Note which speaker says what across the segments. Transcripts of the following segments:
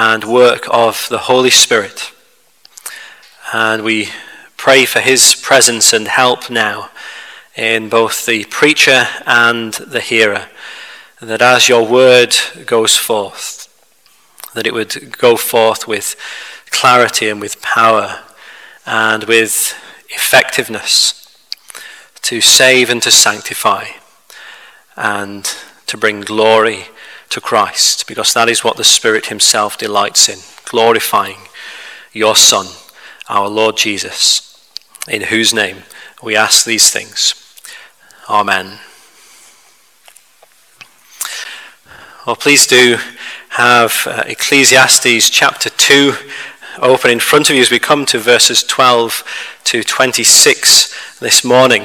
Speaker 1: and work of the Holy Spirit. And we pray for his presence and help now in both the preacher and the hearer, that as your word goes forth, that it would go forth with clarity and with power and with effectiveness to save and to sanctify and to bring glory to Christ, because that is what the Spirit Himself delights in, glorifying your Son, our Lord Jesus, in whose name we ask these things. Amen. Well, please do have uh, Ecclesiastes chapter 2 open in front of you as we come to verses 12 to 26 this morning.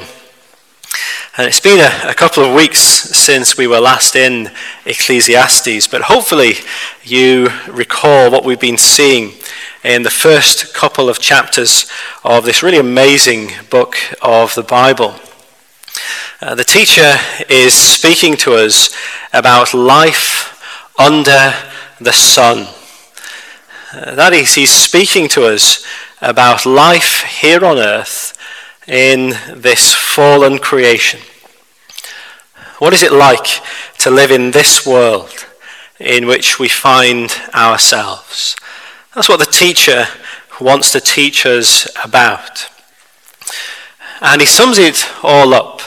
Speaker 1: And it's been a, a, couple of weeks since we were last in Ecclesiastes, but hopefully you recall what we've been seeing in the first couple of chapters of this really amazing book of the Bible. Uh, the teacher is speaking to us about life under the sun. Uh, that is, he's speaking to us about life here on earth in this fallen creation. What is it like to live in this world in which we find ourselves? That's what the teacher wants to teach us about. And he sums it all up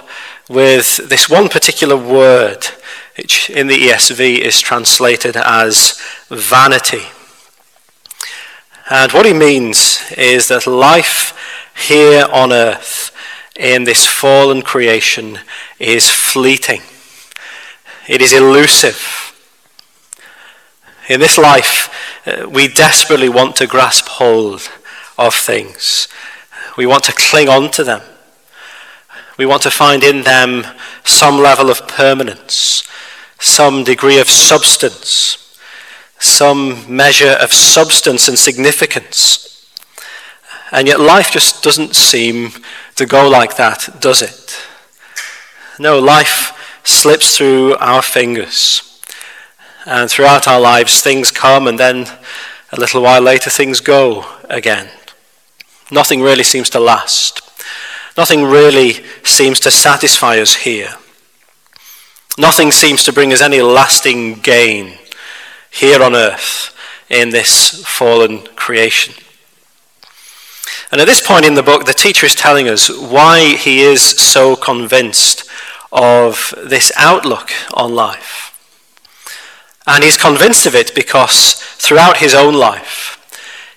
Speaker 1: with this one particular word, which in the ESV is translated as vanity. And what he means is that life here on earth in this fallen creation is fleeting, it is elusive. In this life, uh, we desperately want to grasp hold of things. We want to cling on to them. We want to find in them some level of permanence, some degree of substance, some measure of substance and significance. And yet life just doesn't seem to go like that, does it? No, life slips through our fingers. And throughout our lives, things come, and then a little while later, things go again. Nothing really seems to last. Nothing really seems to satisfy us here. Nothing seems to bring us any lasting gain here on earth in this fallen creation. And at this point in the book, the teacher is telling us why he is so convinced of this outlook on life. And he's convinced of it because throughout his own life,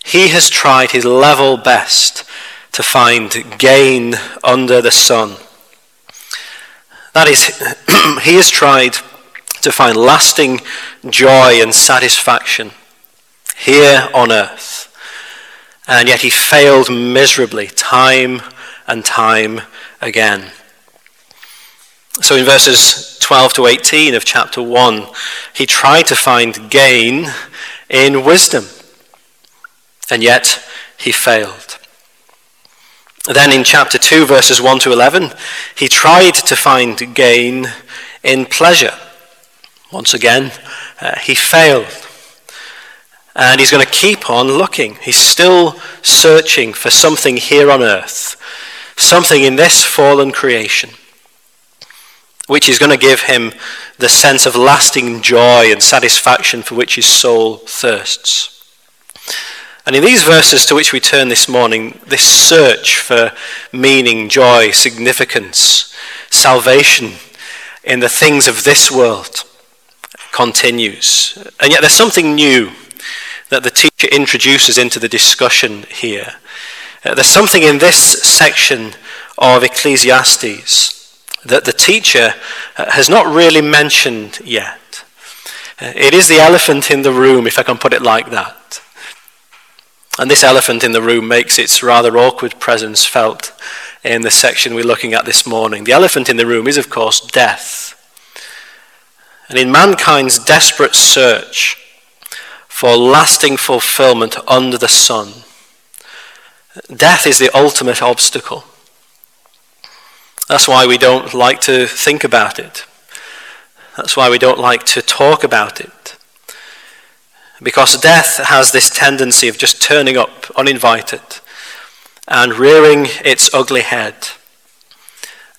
Speaker 1: he has tried his level best to find gain under the sun. That is, he has tried to find lasting joy and satisfaction here on earth. And yet he failed miserably time and time again. So in verses 12 to 18 of chapter 1, he tried to find gain in wisdom, and yet he failed. Then in chapter 2, verses 1 to 11, he tried to find gain in pleasure. Once again, uh, he failed. And he's going to keep on looking. He's still searching for something here on earth, something in this fallen creation which is going to give him the sense of lasting joy and satisfaction for which his soul thirsts. And in these verses to which we turn this morning, this search for meaning, joy, significance, salvation in the things of this world continues. And yet there's something new that the teacher introduces into the discussion here. Uh, there's something in this section of Ecclesiastes that the teacher uh, has not really mentioned yet. Uh, it is the elephant in the room, if I can put it like that. And this elephant in the room makes its rather awkward presence felt in the section we're looking at this morning. The elephant in the room is, of course, death. And in mankind's desperate search for lasting fulfillment under the sun, death is the ultimate obstacle. That's why we don't like to think about it. That's why we don't like to talk about it. Because death has this tendency of just turning up uninvited and rearing its ugly head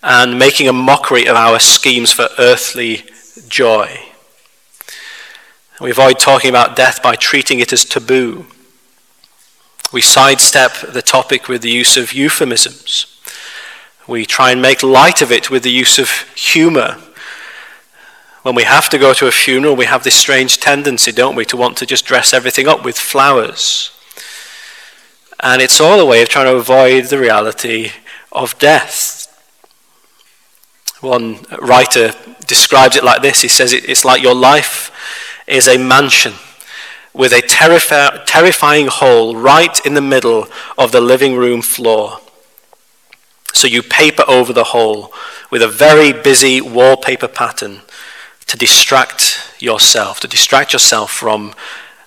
Speaker 1: and making a mockery of our schemes for earthly joy. We avoid talking about death by treating it as taboo. We sidestep the topic with the use of euphemisms. We try and make light of it with the use of humor. When we have to go to a funeral, we have this strange tendency, don't we, to want to just dress everything up with flowers. And it's all a way of trying to avoid the reality of death. One writer describes it like this he says it's like your life is a mansion with a terrifi- terrifying hole right in the middle of the living room floor. So you paper over the hole with a very busy wallpaper pattern to distract yourself, to distract yourself from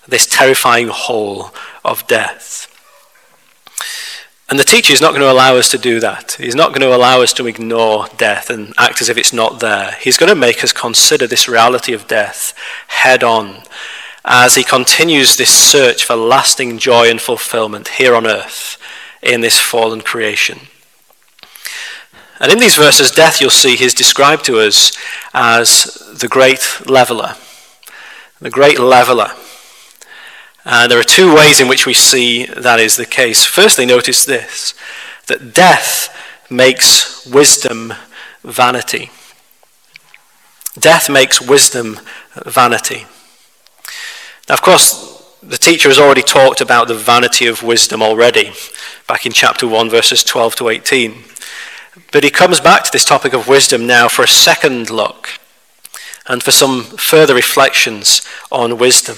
Speaker 1: this terrifying hole of death. And the teacher is not going to allow us to do that. He's not going to allow us to ignore death and act as if it's not there. He's going to make us consider this reality of death head on as he continues this search for lasting joy and fulfillment here on earth in this fallen creation. And in these verses, death, you'll see, is described to us as the great leveler. The great leveler. And there are two ways in which we see that is the case. Firstly, notice this that death makes wisdom vanity. Death makes wisdom vanity. Now, of course, the teacher has already talked about the vanity of wisdom already, back in chapter 1, verses 12 to 18. But he comes back to this topic of wisdom now for a second look and for some further reflections on wisdom.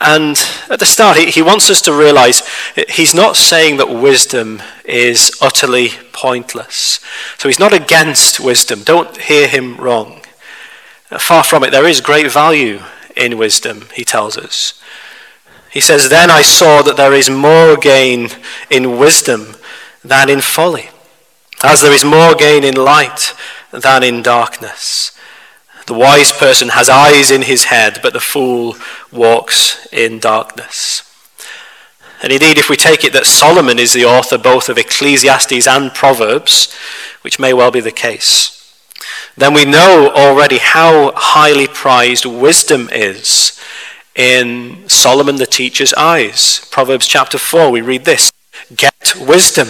Speaker 1: And at the start, he, he wants us to realize he's not saying that wisdom is utterly pointless. So he's not against wisdom. Don't hear him wrong. Far from it, there is great value in wisdom, he tells us. He says, Then I saw that there is more gain in wisdom than in folly, as there is more gain in light than in darkness. The wise person has eyes in his head, but the fool walks in darkness. And indeed, if we take it that Solomon is the author both of Ecclesiastes and Proverbs, which may well be the case, then we know already how highly prized wisdom is in Solomon the teacher's eyes. Proverbs chapter 4, we read this Get wisdom,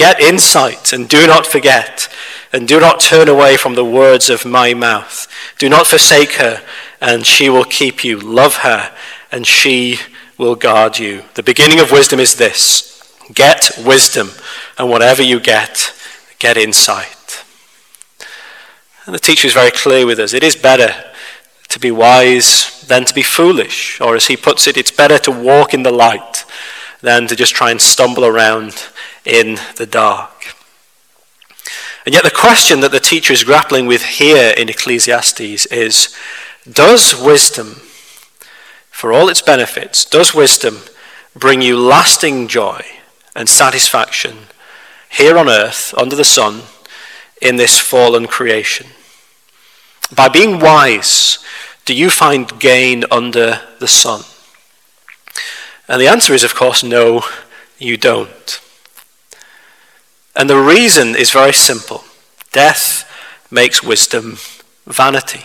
Speaker 1: get insight, and do not forget and do not turn away from the words of my mouth. Do not forsake her, and she will keep you. Love her, and she will guard you. The beginning of wisdom is this get wisdom, and whatever you get, get insight. And the teacher is very clear with us. It is better to be wise than to be foolish. Or as he puts it, it's better to walk in the light than to just try and stumble around in the dark. And yet, the question that the teacher is grappling with here in Ecclesiastes is Does wisdom, for all its benefits, does wisdom bring you lasting joy and satisfaction here on earth, under the sun, in this fallen creation? By being wise, do you find gain under the sun? And the answer is, of course, no, you don't. And the reason is very simple death makes wisdom vanity.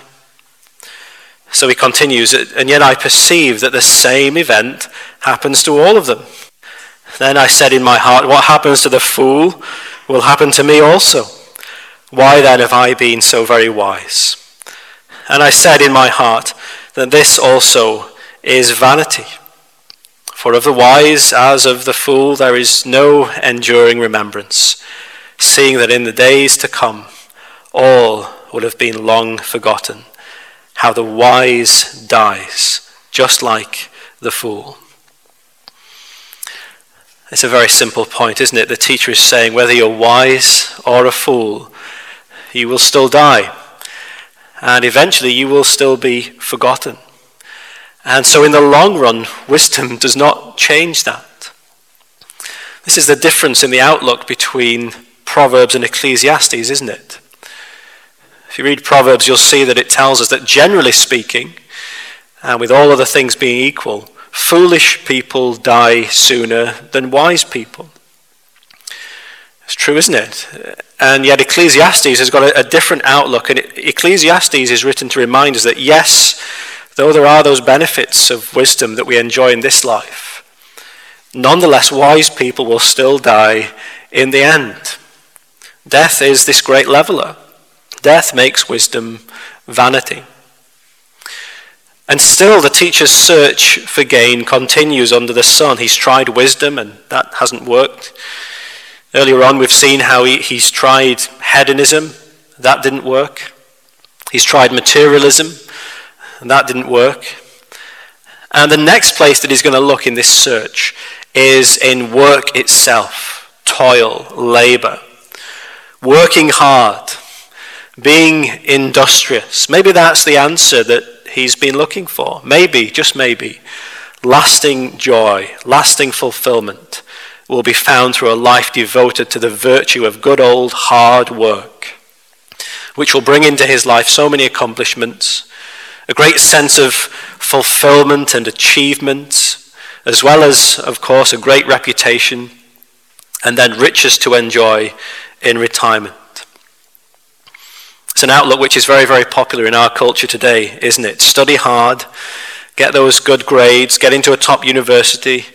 Speaker 1: So he continues, and yet I perceive that the same event happens to all of them. Then I said in my heart, What happens to the fool will happen to me also. Why then have I been so very wise? And I said in my heart that this also is vanity. For of the wise as of the fool there is no enduring remembrance, seeing that in the days to come all will have been long forgotten. How the wise dies, just like the fool. It's a very simple point, isn't it? The teacher is saying whether you're wise or a fool, you will still die. And eventually you will still be forgotten. And so, in the long run, wisdom does not change that. This is the difference in the outlook between Proverbs and Ecclesiastes, isn't it? If you read Proverbs, you'll see that it tells us that generally speaking, and with all other things being equal, foolish people die sooner than wise people. It's true, isn't it? And yet Ecclesiastes has got a, a different outlook, and Ecclesiastes is written to remind us that yes, though there are those benefits of wisdom that we enjoy in this life, nonetheless, wise people will still die in the end. Death is this great leveler. Death makes wisdom vanity. And still, the teacher's search for gain continues under the sun. He's tried wisdom, and that hasn't worked. Earlier on, we've seen how he, he's tried hedonism, that didn't work. He's tried materialism, and that didn't work. And the next place that he's going to look in this search is in work itself toil, labor, working hard, being industrious. Maybe that's the answer that he's been looking for. Maybe, just maybe, lasting joy, lasting fulfillment will be found through a life devoted to the virtue of good old hard work, which will bring into his life so many accomplishments, a great sense of fulfillment and achievement, as well as, of course, a great reputation, and then riches to enjoy in retirement. It's an outlook which is very, very popular in our culture today, isn't it? Study hard, get those good grades, get into a top university,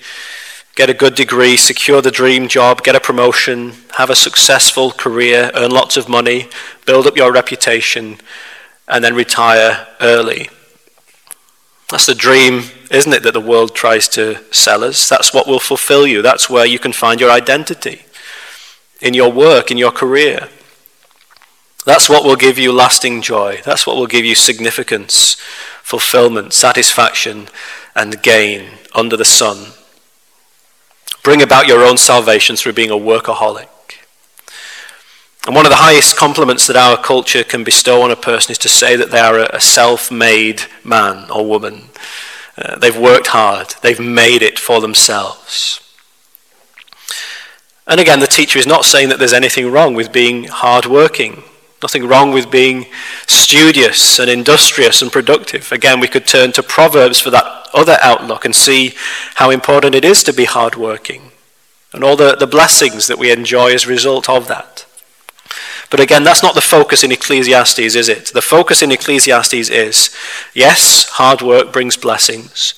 Speaker 1: get a good degree, secure the dream job, get a promotion, have a successful career, earn lots of money, build up your reputation, and then retire early. That's the dream, isn't it, that the world tries to sell us? That's what will fulfill you. That's where you can find your identity in your work, in your career. That's what will give you lasting joy. That's what will give you significance, fulfillment, satisfaction, and gain under the sun. Bring about your own salvation through being a workaholic. And one of the highest compliments that our culture can bestow on a person is to say that they are a self made man or woman. Uh, they've worked hard, they've made it for themselves. And again, the teacher is not saying that there's anything wrong with being hardworking. Nothing wrong with being studious and industrious and productive. Again, we could turn to Proverbs for that other outlook and see how important it is to be hardworking and all the, the blessings that we enjoy as a result of that. But again, that's not the focus in Ecclesiastes, is it? The focus in Ecclesiastes is yes, hard work brings blessings.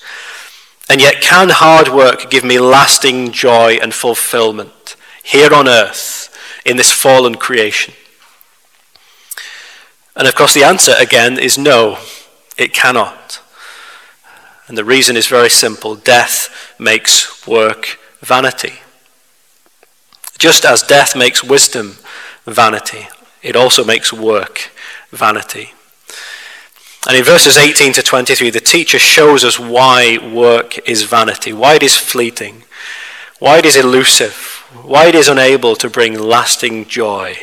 Speaker 1: And yet, can hard work give me lasting joy and fulfillment here on earth in this fallen creation? And of course, the answer again is no, it cannot. And the reason is very simple death makes work vanity. Just as death makes wisdom vanity, it also makes work vanity. And in verses 18 to 23, the teacher shows us why work is vanity, why it is fleeting, why it is elusive, why it is unable to bring lasting joy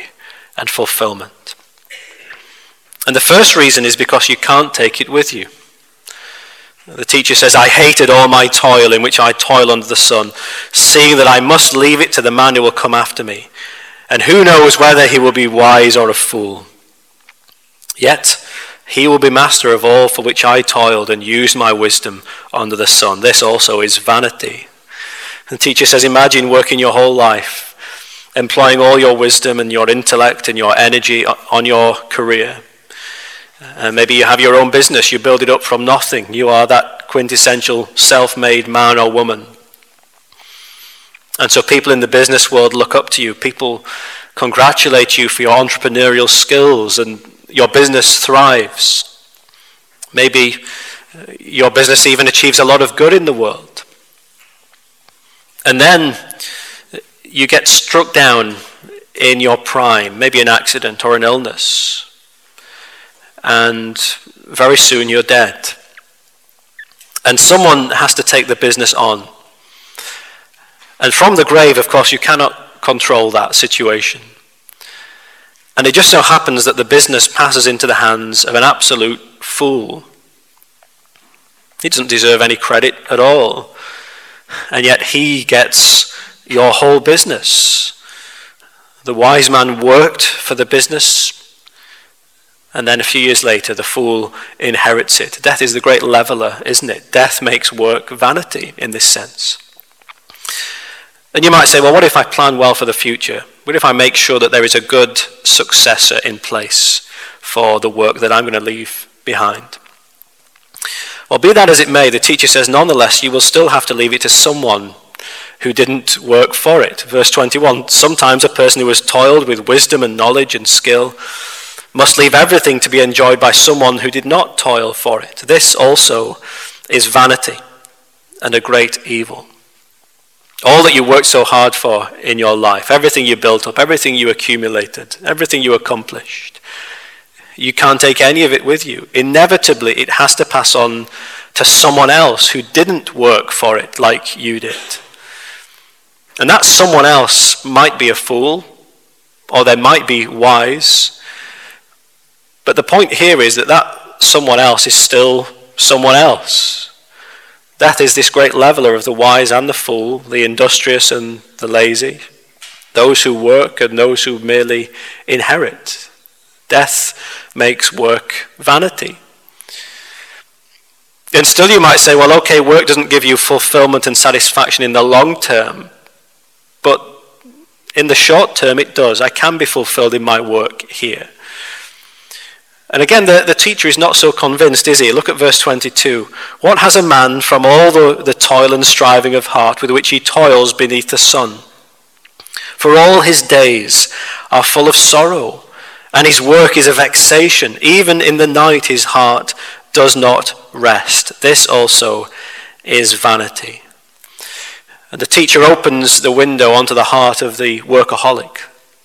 Speaker 1: and fulfillment. And the first reason is because you can't take it with you. The teacher says, I hated all my toil in which I toil under the sun, seeing that I must leave it to the man who will come after me. And who knows whether he will be wise or a fool. Yet he will be master of all for which I toiled and used my wisdom under the sun. This also is vanity. The teacher says, Imagine working your whole life, employing all your wisdom and your intellect and your energy on your career uh, maybe you have your own business, you build it up from nothing. You are that quintessential self made man or woman. And so people in the business world look up to you. People congratulate you for your entrepreneurial skills and your business thrives. Maybe uh, your business even achieves a lot of good in the world. And then you get struck down in your prime, maybe an accident or an illness and very soon you're dead. And someone has to take the business on. And from the grave, of course, you cannot control that situation. And it just so happens that the business passes into the hands of an absolute fool. He doesn't deserve any credit at all. And yet he gets your whole business. The wise man worked for the business, And then a few years later, the fool inherits it. Death is the great leveler, isn't it? Death makes work vanity in this sense. And you might say, well, what if I plan well for the future? What if I make sure that there is a good successor in place for the work that I'm going to leave behind? Well, be that as it may, the teacher says, nonetheless, you will still have to leave it to someone who didn't work for it. Verse 21 Sometimes a person who has toiled with wisdom and knowledge and skill must leave everything to be enjoyed by someone who did not toil for it. This also is vanity and a great evil. All that you worked so hard for in your life, everything you built up, everything you accumulated, everything you accomplished, you can't take any of it with you. Inevitably, it has to pass on to someone else who didn't work for it like you did. And that someone else might be a fool, or they might be wise. But the point here is that that someone else is still someone else. That is this great leveler of the wise and the fool, the industrious and the lazy, those who work and those who merely inherit. Death makes work vanity. And still, you might say, well, okay, work doesn't give you fulfillment and satisfaction in the long term, but in the short term, it does. I can be fulfilled in my work here. And again, the, the teacher is not so convinced, is he? Look at verse 22. What has a man from all the, the toil and striving of heart with which he toils beneath the sun? For all his days are full of sorrow, and his work is a vexation. Even in the night, his heart does not rest. This also is vanity. And the teacher opens the window onto the heart of the workaholic,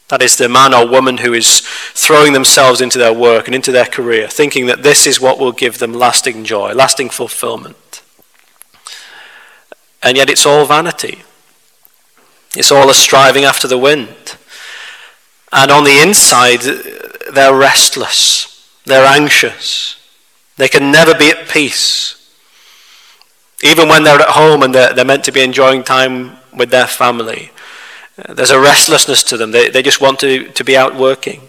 Speaker 1: that is the man or woman who is throwing themselves into their work and into their career, thinking that this is what will give them lasting joy, lasting fulfillment. And yet it's all vanity. It's all a striving after the wind. And on the inside, they're restless. They're anxious. They can never be at peace. Even when they're at home and they're, they're meant to be enjoying time with their family, there's a restlessness to them. They, they just want to, to be out working.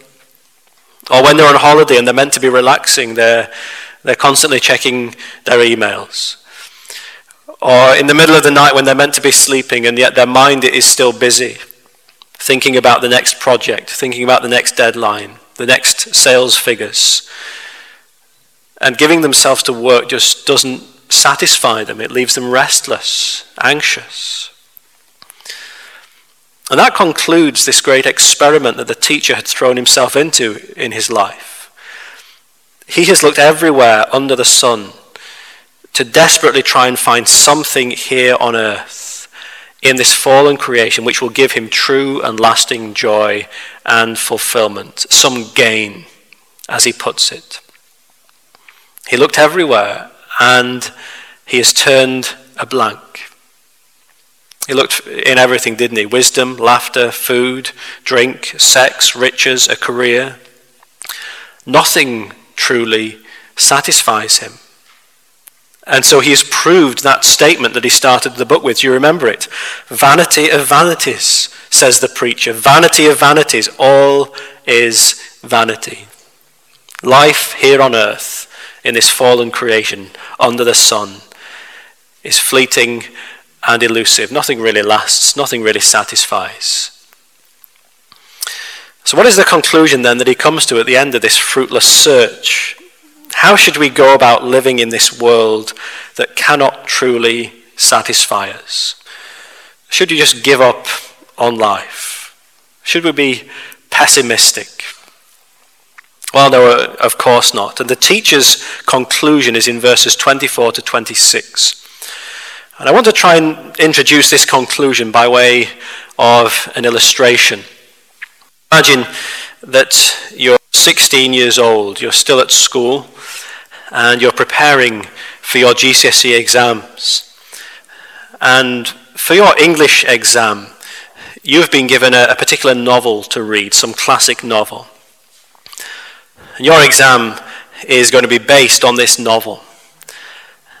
Speaker 1: Or when they're on holiday and they're meant to be relaxing, they're, they're constantly checking their emails. Or in the middle of the night when they're meant to be sleeping and yet their mind is still busy, thinking about the next project, thinking about the next deadline, the next sales figures. And giving themselves to work just doesn't satisfy them. It leaves them restless, anxious. And that concludes this great experiment that the teacher had thrown himself into in his life. He has looked everywhere under the sun to desperately try and find something here on earth in this fallen creation which will give him true and lasting joy and fulfillment, some gain, as he puts it. He looked everywhere and he has turned a blank. He looked in everything, didn't he? Wisdom, laughter, food, drink, sex, riches, a career. Nothing truly satisfies him. And so he has proved that statement that he started the book with. Do you remember it? Vanity of vanities, says the preacher. Vanity of vanities. All is vanity. Life here on earth, in this fallen creation, under the sun, is fleeting and elusive. Nothing really lasts, nothing really satisfies. So, what is the conclusion then that he comes to at the end of this fruitless search? How should we go about living in this world that cannot truly satisfy us? Should you just give up on life? Should we be pessimistic? Well, no, of course not. And the teacher's conclusion is in verses 24 to 26. And I want to try and introduce this conclusion by way of an illustration. Imagine that you're 16 years old, you're still at school, and you're preparing for your GCSE exams. And for your English exam, you've been given a, a particular novel to read, some classic novel. And your exam is going to be based on this novel.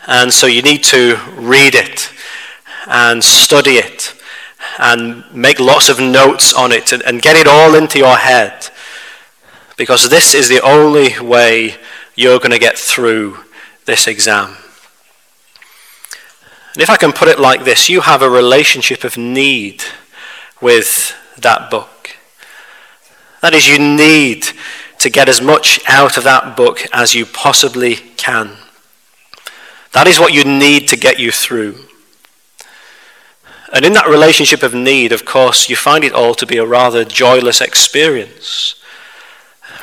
Speaker 1: And so you need to read it and study it and make lots of notes on it and, and get it all into your head. Because this is the only way you're going to get through this exam. And if I can put it like this, you have a relationship of need with that book. That is, you need to get as much out of that book as you possibly can. That is what you need to get you through. And in that relationship of need, of course, you find it all to be a rather joyless experience.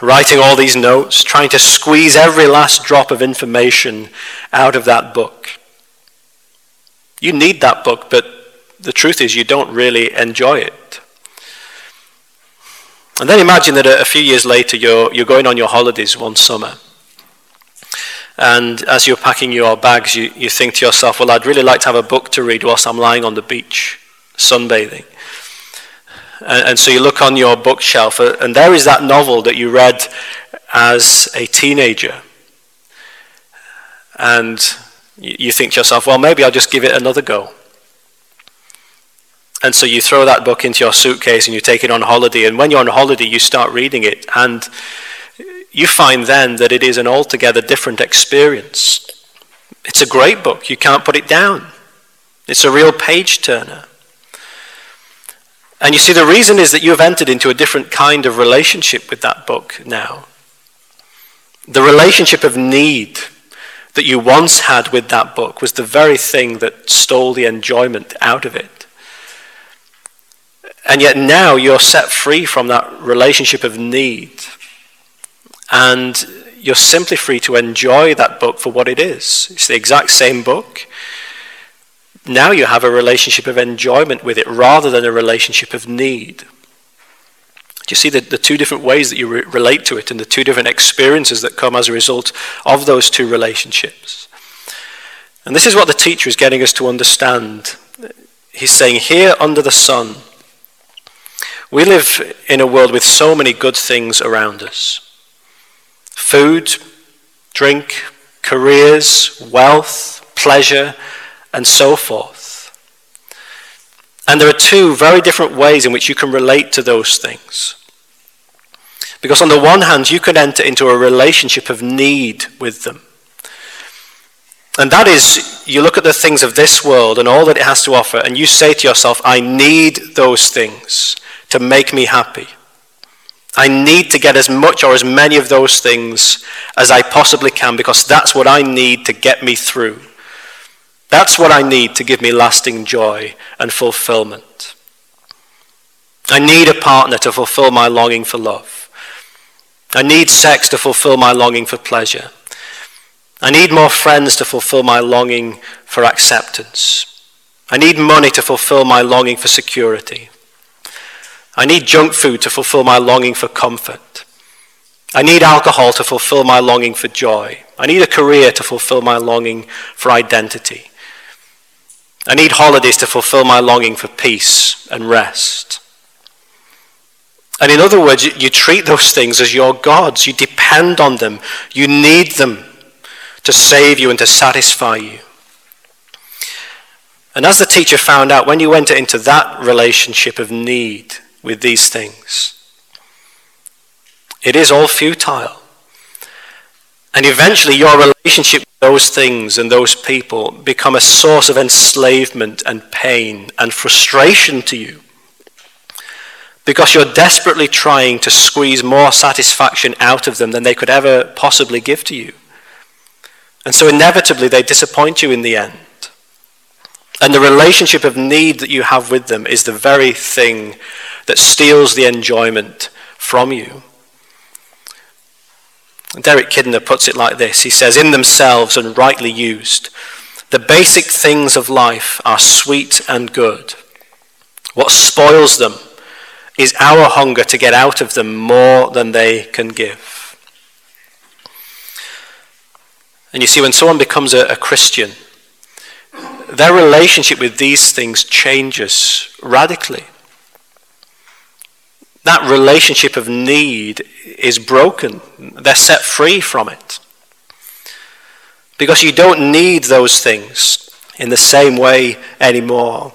Speaker 1: Writing all these notes, trying to squeeze every last drop of information out of that book. You need that book, but the truth is you don't really enjoy it. And then imagine that a few years later you're, you're going on your holidays one summer. And as you're packing your bags, you, you think to yourself, well, I'd really like to have a book to read whilst I'm lying on the beach, sunbathing. And, and so you look on your bookshelf, uh, and there is that novel that you read as a teenager. And you think to yourself, well, maybe I'll just give it another go. And so you throw that book into your suitcase and you take it on holiday. And when you're on holiday, you start reading it. And you find then that it is an altogether different experience. It's a great book. You can't put it down. It's a real page turner. And you see, the reason is that you have entered into a different kind of relationship with that book now. The relationship of need that you once had with that book was the very thing that stole the enjoyment out of it. And yet now you're set free from that relationship of need. And you're simply free to enjoy that book for what it is. It's the exact same book. Now you have a relationship of enjoyment with it rather than a relationship of need. Do you see the, the two different ways that you re- relate to it and the two different experiences that come as a result of those two relationships? And this is what the teacher is getting us to understand. He's saying, Here under the sun, we live in a world with so many good things around us food, drink, careers, wealth, pleasure, and so forth. And there are two very different ways in which you can relate to those things. Because on the one hand, you can enter into a relationship of need with them. And that is, you look at the things of this world and all that it has to offer, and you say to yourself, I need those things to make me happy. I need to get as much or as many of those things as I possibly can because that's what I need to get me through. That's what I need to give me lasting joy and fulfillment. I need a partner to fulfill my longing for love. I need sex to fulfill my longing for pleasure. I need more friends to fulfill my longing for acceptance. I need money to fulfill my longing for security. I need junk food to fulfill my longing for comfort. I need alcohol to fulfill my longing for joy. I need a career to fulfill my longing for identity. I need holidays to fulfill my longing for peace and rest. And in other words, you, treat those things as your gods. You depend on them. You need them to save you and to satisfy you. And as the teacher found out, when you enter into that relationship of need with these things, it is all futile. And eventually, your relationship with those things and those people become a source of enslavement and pain and frustration to you. Because you're desperately trying to squeeze more satisfaction out of them than they could ever possibly give to you. And so, inevitably, they disappoint you in the end. And the relationship of need that you have with them is the very thing that steals the enjoyment from you. Derek Kidner puts it like this He says, In themselves and rightly used, the basic things of life are sweet and good. What spoils them is our hunger to get out of them more than they can give. And you see, when someone becomes a, a Christian, their relationship with these things changes radically that relationship of need is broken. They're set free from it. Because you don't need those things in the same way anymore.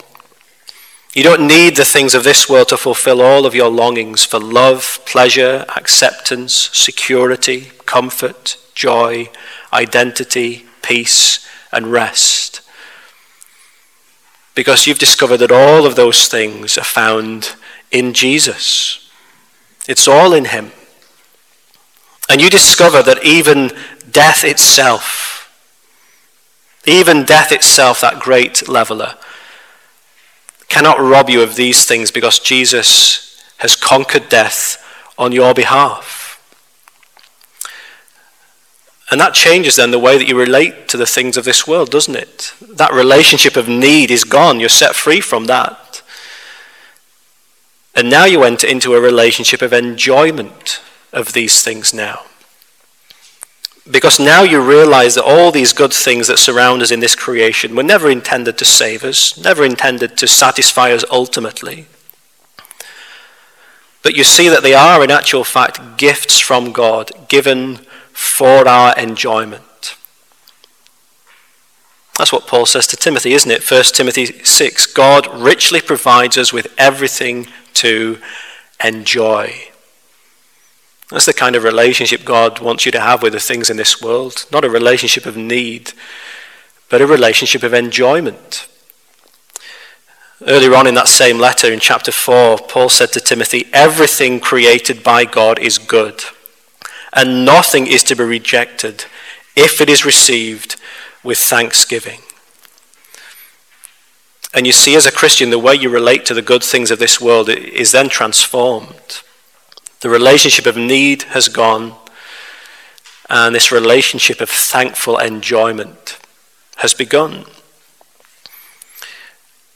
Speaker 1: You don't need the things of this world to fulfill all of your longings for love, pleasure, acceptance, security, comfort, joy, identity, peace, and rest. Because you've discovered that all of those things are found in Jesus. It's all in Him. And you discover that even death itself, even death itself, that great leveler, cannot rob you of these things because Jesus has conquered death on your behalf. And that changes then the way that you relate to the things of this world, doesn't it? That relationship of need is gone. You're set free from that. And now you enter into a relationship of enjoyment of these things now. Because now you realize that all these good things that surround us in this creation were never intended to save us, never intended to satisfy us ultimately. But you see that they are, in actual fact, gifts from God given for our enjoyment. That's what Paul says to Timothy, isn't it? 1 Timothy 6 God richly provides us with everything to enjoy. That's the kind of relationship God wants you to have with the things in this world. Not a relationship of need, but a relationship of enjoyment. Earlier on in that same letter, in chapter 4, Paul said to Timothy, Everything created by God is good, and nothing is to be rejected if it is received with thanksgiving. And you see, as a Christian, the way you relate to the good things of this world is then transformed. The relationship of need has gone, and this relationship of thankful enjoyment has begun.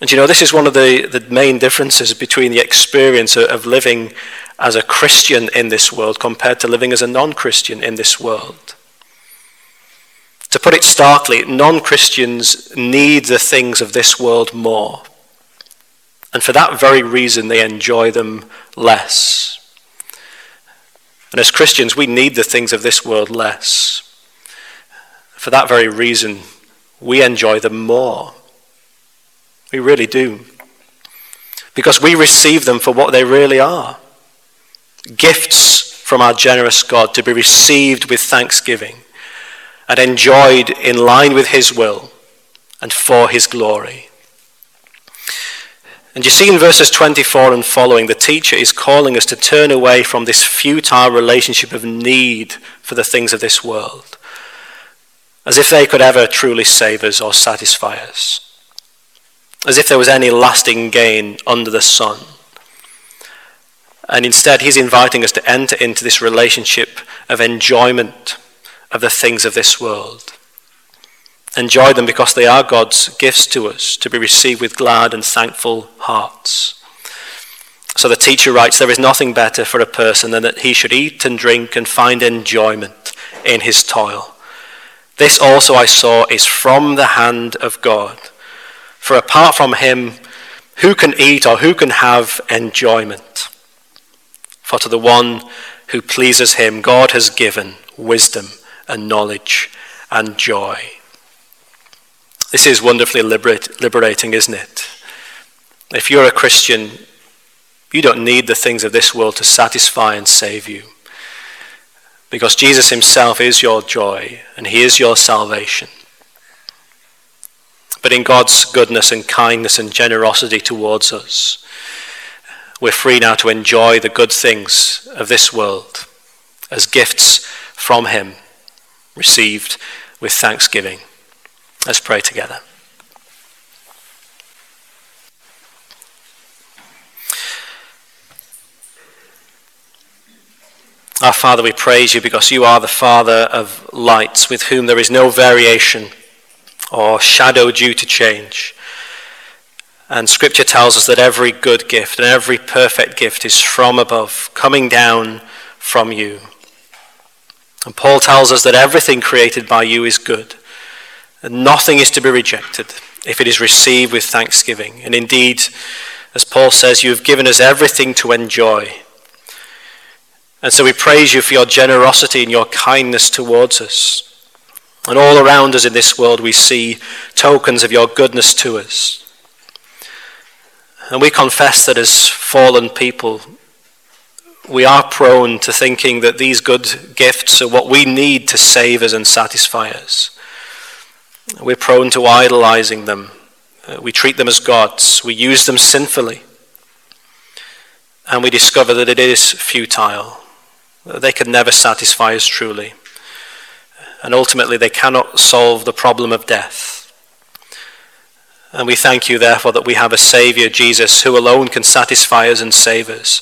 Speaker 1: And you know, this is one of the, the main differences between the experience of living as a Christian in this world compared to living as a non Christian in this world. To put it starkly, non Christians need the things of this world more. And for that very reason, they enjoy them less. And as Christians, we need the things of this world less. For that very reason, we enjoy them more. We really do. Because we receive them for what they really are gifts from our generous God to be received with thanksgiving and enjoyed in line with His will and for His glory. And you see in verses 24 and following, the teacher is calling us to turn away from this futile relationship of need for the things of this world, as if they could ever truly save us or satisfy us, as if there was any lasting gain under the sun. And instead, he's inviting us to enter into this relationship of enjoyment of the things of this world. Enjoy them because they are God's gifts to us to be received with glad and thankful hearts. So the teacher writes There is nothing better for a person than that he should eat and drink and find enjoyment in his toil. This also I saw is from the hand of God. For apart from him, who can eat or who can have enjoyment? For to the one who pleases him, God has given wisdom and knowledge and joy. This is wonderfully liberate, liberating, isn't it? If you're a Christian, you don't need the things of this world to satisfy and save you. Because Jesus himself is your joy and he is your salvation. But in God's goodness and kindness and generosity towards us, we're free now to enjoy the good things of this world as gifts from him, received with thanksgiving. Let's pray together. Our Father, we praise you because you are the Father of lights, with whom there is no variation or shadow due to change. And Scripture tells us that every good gift and every perfect gift is from above, coming down from you. And Paul tells us that everything created by you is good. And nothing is to be rejected if it is received with thanksgiving. And indeed, as Paul says, you have given us everything to enjoy. And so we praise you for your generosity and your kindness towards us. And all around us in this world, we see tokens of your goodness to us. And we confess that as fallen people, we are prone to thinking that these good gifts are what we need to save us and satisfy us. We're prone to idolizing them. Uh, we treat them as gods. We use them sinfully. And we discover that it is futile. They can never satisfy us truly. And ultimately, they cannot solve the problem of death. And we thank you, therefore, that we have a Savior, Jesus, who alone can satisfy us and save us,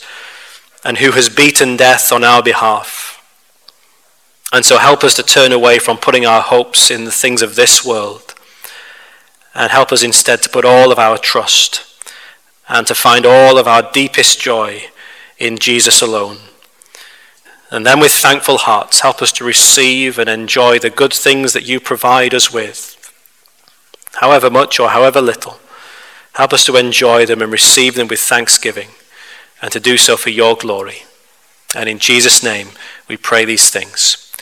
Speaker 1: and who has beaten death on our behalf. And so help us to turn away from putting our hopes in the things of this world, and help us instead to put all of our trust and to find all of our deepest joy in Jesus alone. And then, with thankful hearts, help us to receive and enjoy the good things that you provide us with however much or however little. Help us to enjoy them and receive them with thanksgiving, and to do so for your glory. And in Jesus' name, we pray these things.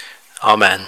Speaker 1: Amen.